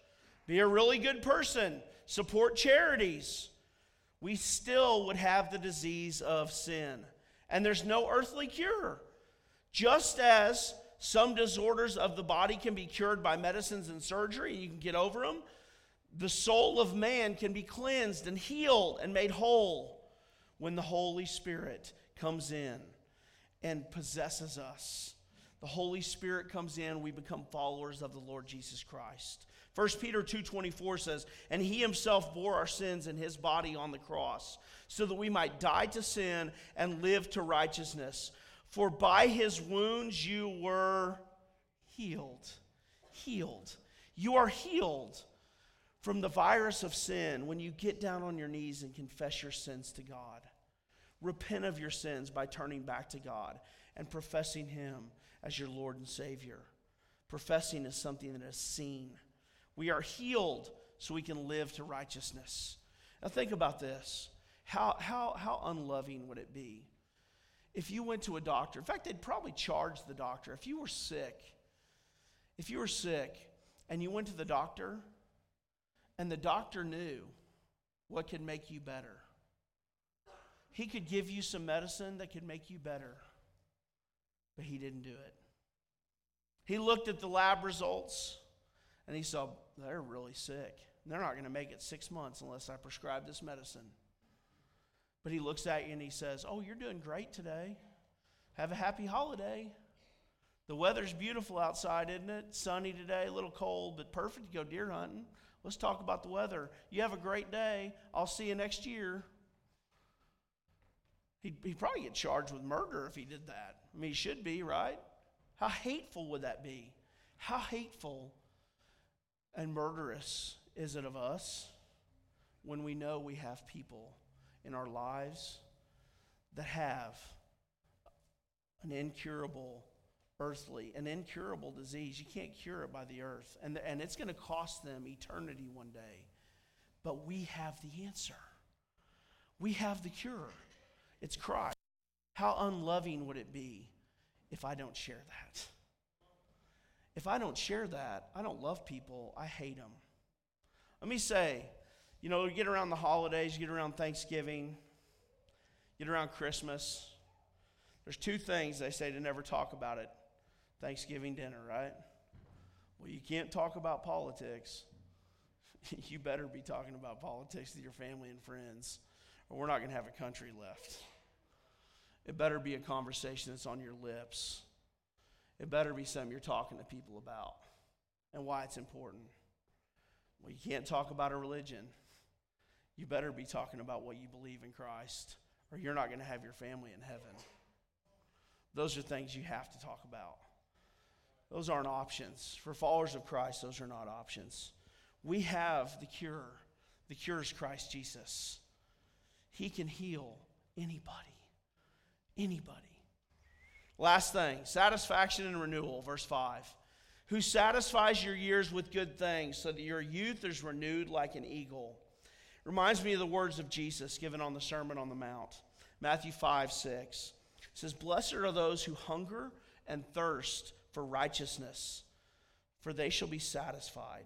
be a really good person, support charities, we still would have the disease of sin. And there's no earthly cure. Just as some disorders of the body can be cured by medicines and surgery, and you can get over them, the soul of man can be cleansed and healed and made whole when the Holy Spirit comes in and possesses us. The Holy Spirit comes in, we become followers of the Lord Jesus Christ. 1 Peter 2:24 says, "And he himself bore our sins in his body on the cross, so that we might die to sin and live to righteousness. For by his wounds you were healed." Healed. You are healed from the virus of sin when you get down on your knees and confess your sins to God. Repent of your sins by turning back to God and professing him as your Lord and Savior. Professing is something that is seen. We are healed so we can live to righteousness. Now, think about this. How, how, how unloving would it be if you went to a doctor? In fact, they'd probably charge the doctor. If you were sick, if you were sick and you went to the doctor and the doctor knew what could make you better, he could give you some medicine that could make you better, but he didn't do it. He looked at the lab results and he saw they're really sick. They're not going to make it six months unless I prescribe this medicine. But he looks at you and he says, Oh, you're doing great today. Have a happy holiday. The weather's beautiful outside, isn't it? Sunny today, a little cold, but perfect to go deer hunting. Let's talk about the weather. You have a great day. I'll see you next year. He'd, he'd probably get charged with murder if he did that. I mean, he should be, right? How hateful would that be? How hateful and murderous is it of us when we know we have people in our lives that have an incurable earthly, an incurable disease. You can't cure it by the earth, and, the, and it's going to cost them eternity one day. But we have the answer. We have the cure. It's Christ. How unloving would it be if I don't share that? If I don't share that, I don't love people, I hate them. Let me say, you know, you get around the holidays, you get around Thanksgiving, get around Christmas. There's two things they say to never talk about it Thanksgiving dinner, right? Well, you can't talk about politics. you better be talking about politics with your family and friends, or we're not going to have a country left. It better be a conversation that's on your lips. It better be something you're talking to people about and why it's important. Well, you can't talk about a religion. You better be talking about what you believe in Christ, or you're not going to have your family in heaven. Those are things you have to talk about. Those aren't options. For followers of Christ, those are not options. We have the cure. The cure is Christ Jesus. He can heal anybody. Anybody. Last thing satisfaction and renewal, verse 5. Who satisfies your years with good things so that your youth is renewed like an eagle. Reminds me of the words of Jesus given on the Sermon on the Mount. Matthew 5 6 it says, Blessed are those who hunger and thirst for righteousness, for they shall be satisfied.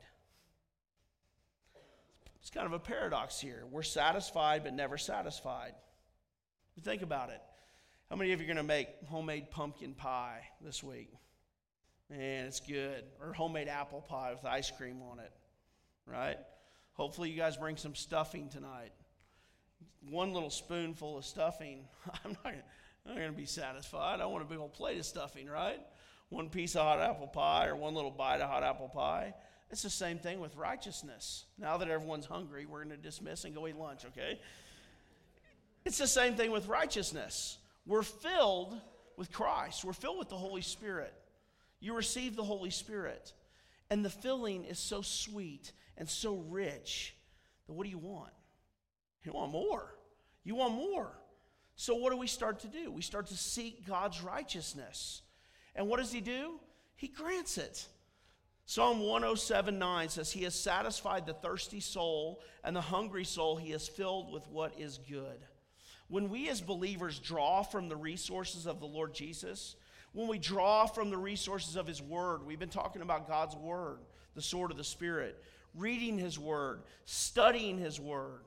It's kind of a paradox here. We're satisfied but never satisfied. Think about it. How many of you are going to make homemade pumpkin pie this week? Man, it's good. Or homemade apple pie with ice cream on it, right? Hopefully, you guys bring some stuffing tonight. One little spoonful of stuffing. I'm not, not going to be satisfied. I want a big old plate of stuffing, right? One piece of hot apple pie or one little bite of hot apple pie. It's the same thing with righteousness. Now that everyone's hungry, we're going to dismiss and go eat lunch, okay? It's the same thing with righteousness. We're filled with Christ, we're filled with the Holy Spirit. You receive the Holy Spirit, and the filling is so sweet and so rich that what do you want? You want more. You want more. So, what do we start to do? We start to seek God's righteousness. And what does He do? He grants it. Psalm 107 9 says, He has satisfied the thirsty soul, and the hungry soul He has filled with what is good. When we as believers draw from the resources of the Lord Jesus, when we draw from the resources of His Word, we've been talking about God's Word, the sword of the Spirit, reading His Word, studying His Word,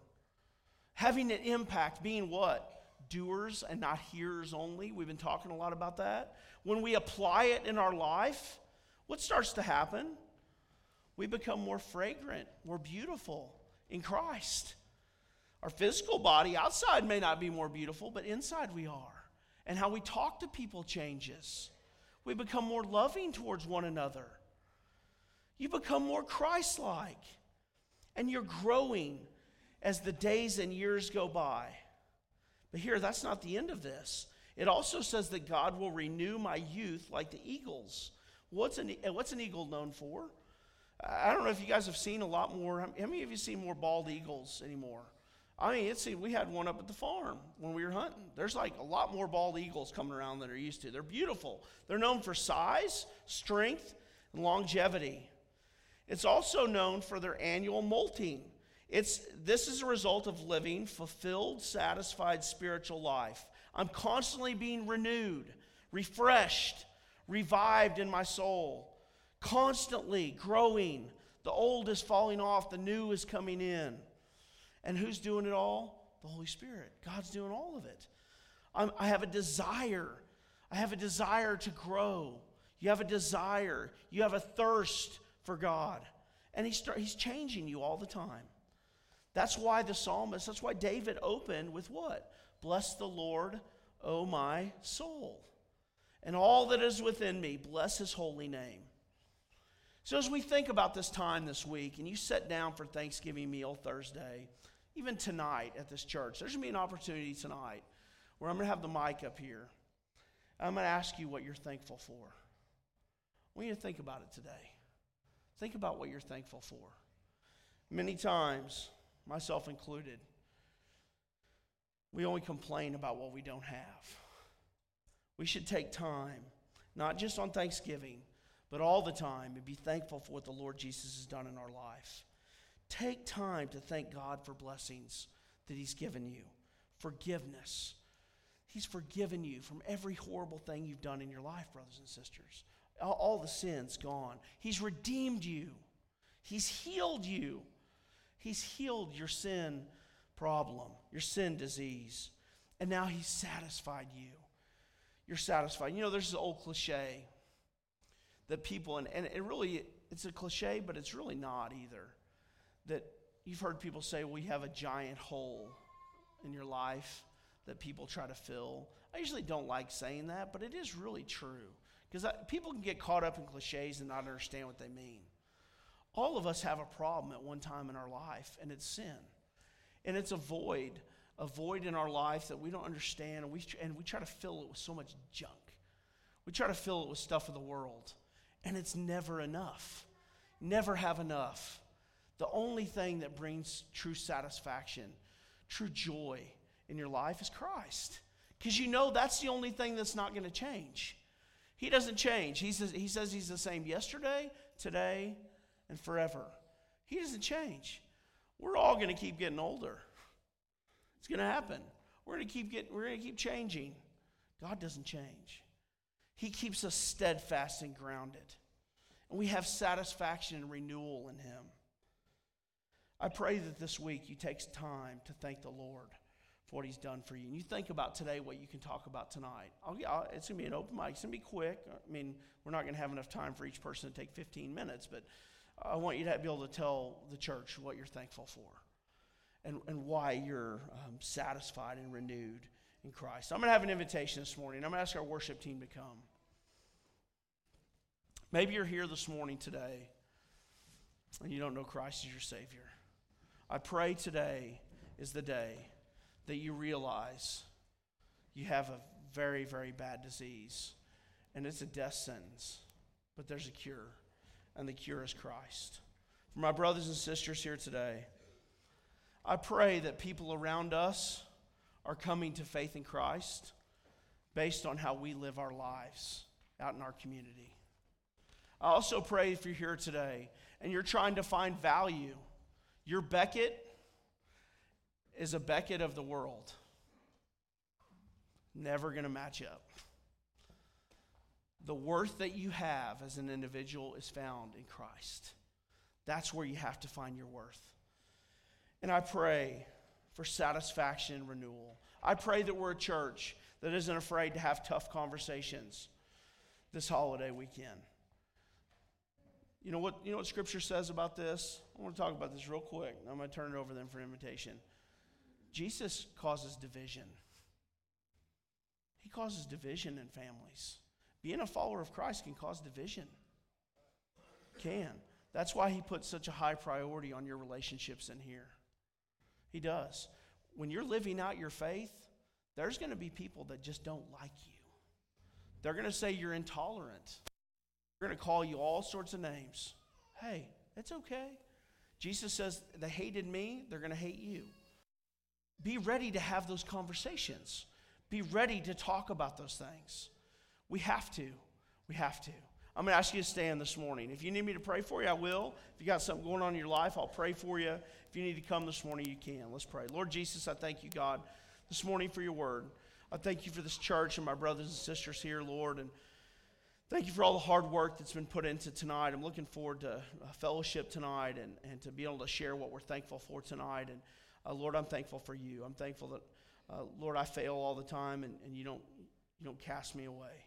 having an impact, being what? Doers and not hearers only. We've been talking a lot about that. When we apply it in our life, what starts to happen? We become more fragrant, more beautiful in Christ. Our physical body outside may not be more beautiful, but inside we are. And how we talk to people changes. We become more loving towards one another. You become more Christ like. And you're growing as the days and years go by. But here, that's not the end of this. It also says that God will renew my youth like the eagles. What's an, what's an eagle known for? I don't know if you guys have seen a lot more. How many of you seen more bald eagles anymore? I mean, it's we had one up at the farm when we were hunting. There's like a lot more bald eagles coming around than are used to. They're beautiful. They're known for size, strength, and longevity. It's also known for their annual molting. It's this is a result of living fulfilled, satisfied spiritual life. I'm constantly being renewed, refreshed, revived in my soul, constantly growing. The old is falling off, the new is coming in. And who's doing it all? The Holy Spirit. God's doing all of it. I'm, i have a desire. I have a desire to grow. You have a desire. You have a thirst for God. And he's, he's changing you all the time. That's why the psalmist, that's why David opened with what? Bless the Lord, O my soul. And all that is within me, bless his holy name. So, as we think about this time this week, and you sit down for Thanksgiving meal Thursday, even tonight at this church, there's going to be an opportunity tonight where I'm going to have the mic up here. I'm going to ask you what you're thankful for. I want you to think about it today. Think about what you're thankful for. Many times, myself included, we only complain about what we don't have. We should take time, not just on Thanksgiving, but all the time, and be thankful for what the Lord Jesus has done in our life. Take time to thank God for blessings that He's given you, forgiveness. He's forgiven you from every horrible thing you've done in your life, brothers and sisters. All, the sins gone. He's redeemed you, He's healed you. He's healed your sin problem, your sin disease. And now He's satisfied you. You're satisfied. You know, there's this old cliche that people, and, and it really, it's a cliche, but it's really not either. That you've heard people say, you have a giant hole in your life that people try to fill. I usually don't like saying that, but it is really true. Because people can get caught up in cliches and not understand what they mean. All of us have a problem at one time in our life, and it's sin. And it's a void, a void in our life that we don't understand, and we, and we try to fill it with so much junk. We try to fill it with stuff of the world, and it's never enough. Never have enough. The only thing that brings true satisfaction, true joy in your life is Christ. Because you know that's the only thing that's not going to change. He doesn't change. He says, he says he's the same yesterday, today, and forever. He doesn't change. We're all going to keep getting older. It's going to happen. We're going to keep getting, we're going to keep changing. God doesn't change. He keeps us steadfast and grounded. And we have satisfaction and renewal in him. I pray that this week you take time to thank the Lord for what he's done for you. And you think about today what you can talk about tonight. I'll, I'll, it's going to be an open mic. It's going to be quick. I mean, we're not going to have enough time for each person to take 15 minutes, but I want you to be able to tell the church what you're thankful for and, and why you're um, satisfied and renewed in Christ. I'm going to have an invitation this morning. I'm going to ask our worship team to come. Maybe you're here this morning today and you don't know Christ as your Savior. I pray today is the day that you realize you have a very, very bad disease and it's a death sentence, but there's a cure, and the cure is Christ. For my brothers and sisters here today, I pray that people around us are coming to faith in Christ based on how we live our lives out in our community. I also pray if you're here today and you're trying to find value, your Beckett is a Beckett of the world. Never going to match up. The worth that you have as an individual is found in Christ. That's where you have to find your worth. And I pray for satisfaction and renewal. I pray that we're a church that isn't afraid to have tough conversations this holiday weekend. You know what, you know what Scripture says about this? I want to talk about this real quick. I'm going to turn it over then for invitation. Jesus causes division. He causes division in families. Being a follower of Christ can cause division. Can. That's why he puts such a high priority on your relationships in here. He does. When you're living out your faith, there's going to be people that just don't like you. They're going to say you're intolerant. They're going to call you all sorts of names. Hey, it's okay. Jesus says, they hated me, they're going to hate you. Be ready to have those conversations. Be ready to talk about those things. We have to. We have to. I'm going to ask you to stand this morning. If you need me to pray for you, I will. If you got something going on in your life, I'll pray for you. If you need to come this morning, you can. Let's pray. Lord Jesus, I thank you, God, this morning for your word. I thank you for this church and my brothers and sisters here, Lord. And Thank you for all the hard work that's been put into tonight. I'm looking forward to fellowship tonight and, and to be able to share what we're thankful for tonight. And uh, Lord, I'm thankful for you. I'm thankful that, uh, Lord, I fail all the time and, and you, don't, you don't cast me away.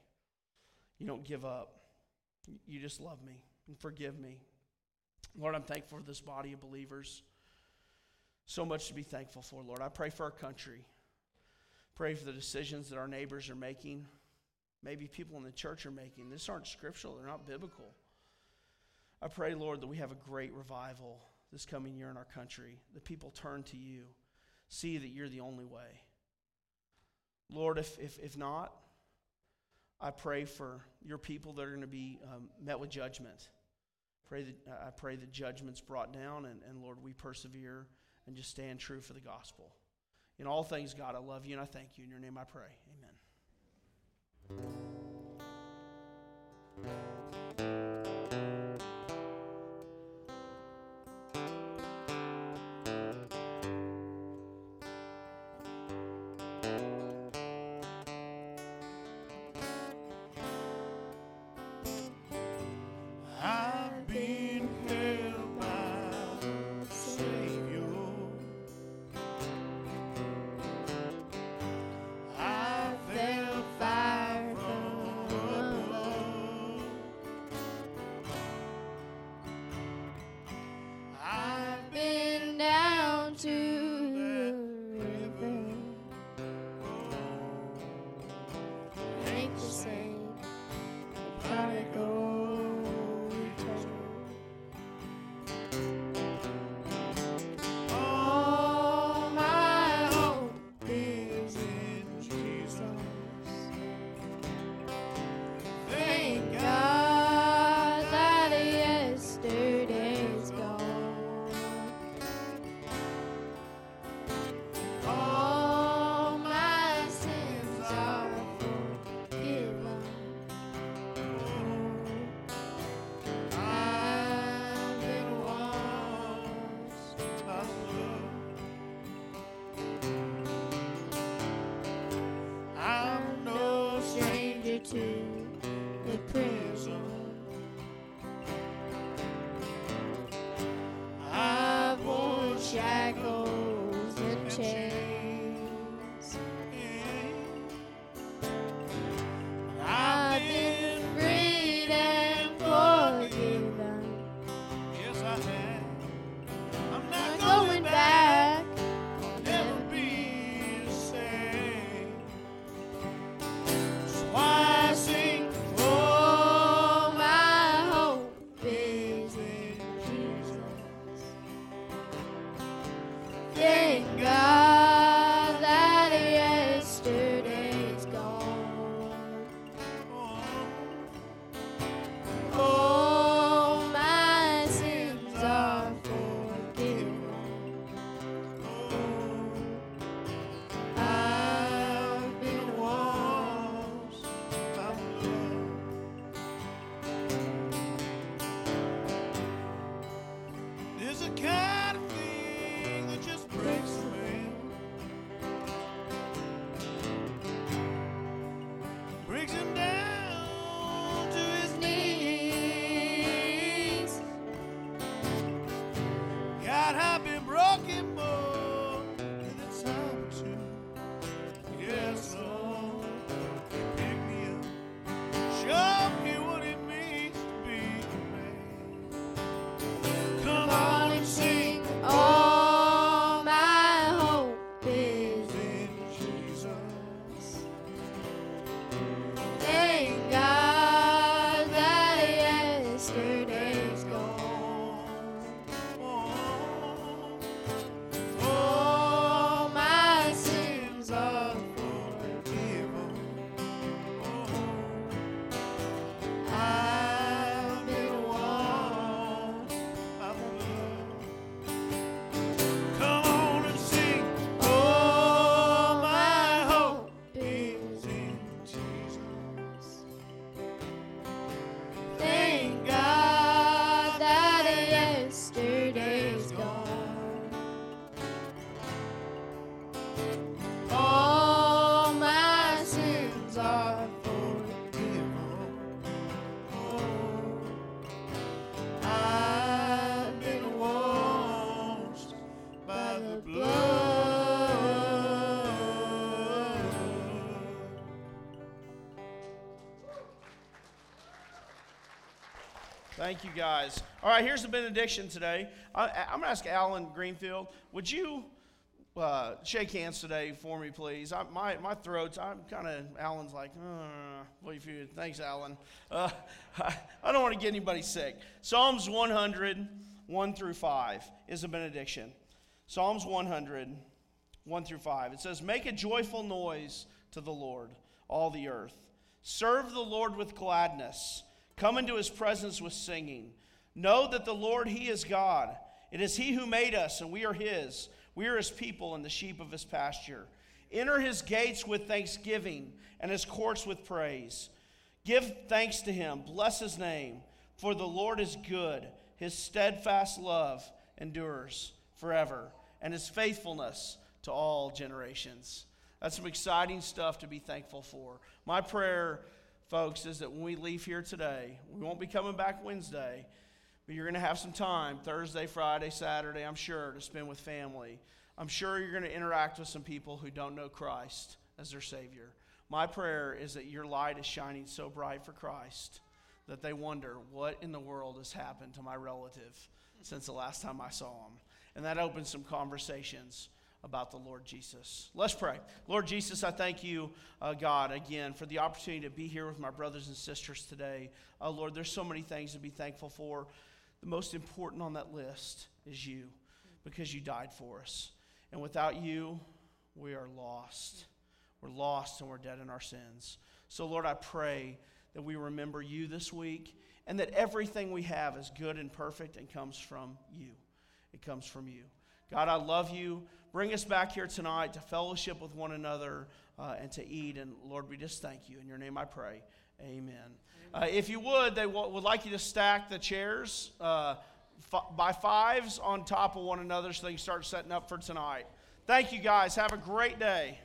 You don't give up. You just love me and forgive me. Lord, I'm thankful for this body of believers. So much to be thankful for, Lord. I pray for our country. Pray for the decisions that our neighbors are making maybe people in the church are making. This aren't scriptural, they're not biblical. I pray, Lord, that we have a great revival this coming year in our country, that people turn to you, see that you're the only way. Lord, if, if, if not, I pray for your people that are going to be um, met with judgment. Pray that, I pray that judgment's brought down, and, and Lord, we persevere and just stand true for the gospel. In all things, God, I love you and I thank you. In your name I pray. Amen. From above. Thank you, guys. All right, here's the benediction today. I, I'm going to ask Alan Greenfield, would you uh, shake hands today for me, please? I, my, my throat's, I'm kind of, Alan's like, uh, thanks, Alan. Uh, I, I don't want to get anybody sick. Psalms 100, 1 through 5 is a benediction. Psalms 100, 1 through 5. It says, Make a joyful noise to the Lord, all the earth. Serve the Lord with gladness. Come into his presence with singing. Know that the Lord, he is God. It is he who made us, and we are his. We are his people and the sheep of his pasture. Enter his gates with thanksgiving and his courts with praise. Give thanks to him, bless his name, for the Lord is good. His steadfast love endures forever, and his faithfulness to all generations. That's some exciting stuff to be thankful for. My prayer, folks, is that when we leave here today, we won't be coming back Wednesday, but you're going to have some time Thursday, Friday, Saturday, I'm sure, to spend with family. I'm sure you're going to interact with some people who don't know Christ as their Savior. My prayer is that your light is shining so bright for Christ that they wonder what in the world has happened to my relative since the last time I saw him. And that opens some conversations about the Lord Jesus. Let's pray. Lord Jesus, I thank you, uh, God, again, for the opportunity to be here with my brothers and sisters today. Uh, Lord, there's so many things to be thankful for. The most important on that list is you, because you died for us. And without you, we are lost. We're lost and we're dead in our sins. So, Lord, I pray that we remember you this week and that everything we have is good and perfect and comes from you. It comes from you. God, I love you. Bring us back here tonight to fellowship with one another uh, and to eat. And Lord, we just thank you. In your name I pray. Amen. Uh, if you would, they w- would like you to stack the chairs uh, f- by fives on top of one another so they can start setting up for tonight. Thank you guys. Have a great day.